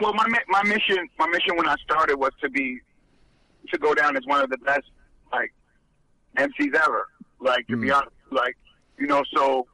Well, my my mission my mission when I started was to be to go down as one of the best like MCs ever. Like to mm. be honest, like you know, so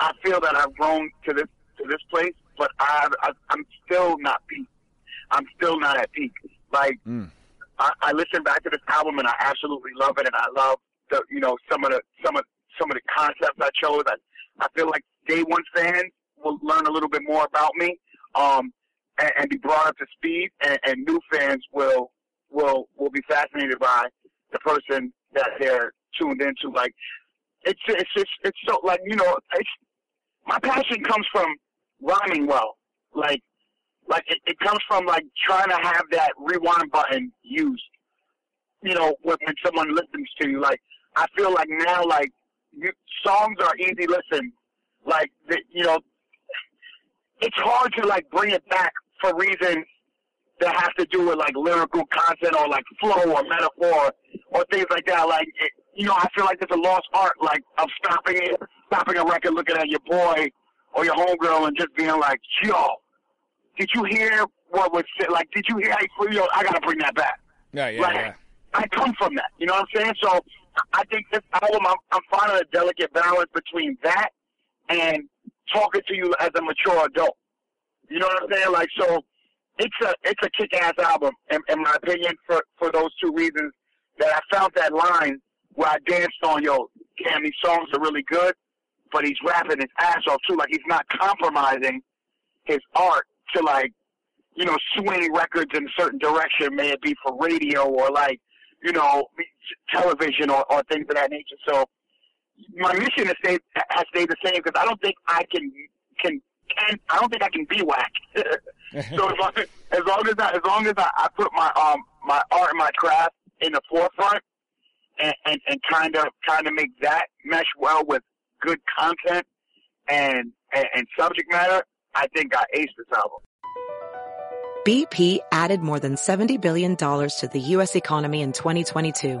I feel that I've grown to this to this place, but I, I I'm still not peak. I'm still not at peak. Like mm. I, I listen back to this album and I absolutely love it, and I love the you know some of the some of some of the concepts I chose. I I feel like day one fans will learn a little bit more about me, um, and, and be brought up to speed, and, and new fans will will will be fascinated by the person that they're tuned into. Like it's it's just it's so like you know it's my passion comes from rhyming well. Like like it, it comes from like trying to have that rewind button used. You know when, when someone listens to you. Like I feel like now like you, songs are easy listen. Like the, you know it's hard to like bring it back for reasons that have to do with like lyrical content or like flow or metaphor or things like that. Like it, you know, I feel like there's a lost art, like of stopping it, stopping a record, looking at your boy or your homegirl, and just being like, "Yo, did you hear what was said? Like, did you hear? Like, yo, I gotta bring that back." Yeah, yeah, like, yeah. I come from that. You know what I'm saying? So I think this album, I'm, I'm finding a delicate balance between that and talking to you as a mature adult. You know what I'm saying? Like, so it's a it's a kick ass album, in, in my opinion, for for those two reasons. That I found that line where I danced on, yo, damn, these songs are really good, but he's rapping his ass off too. Like he's not compromising his art to like, you know, swing records in a certain direction, may it be for radio or like, you know, television or, or things of that nature. So my mission has stayed, has stayed the same because I don't think I can, can, can, I don't think I can be whack. so as long, as long as I, as long as I, I put my, um, my art and my craft in the forefront, and, and, and kind of kind of make that mesh well with good content and, and, and subject matter, I think I aced this album. BP added more than $70 billion to the U.S. economy in 2022.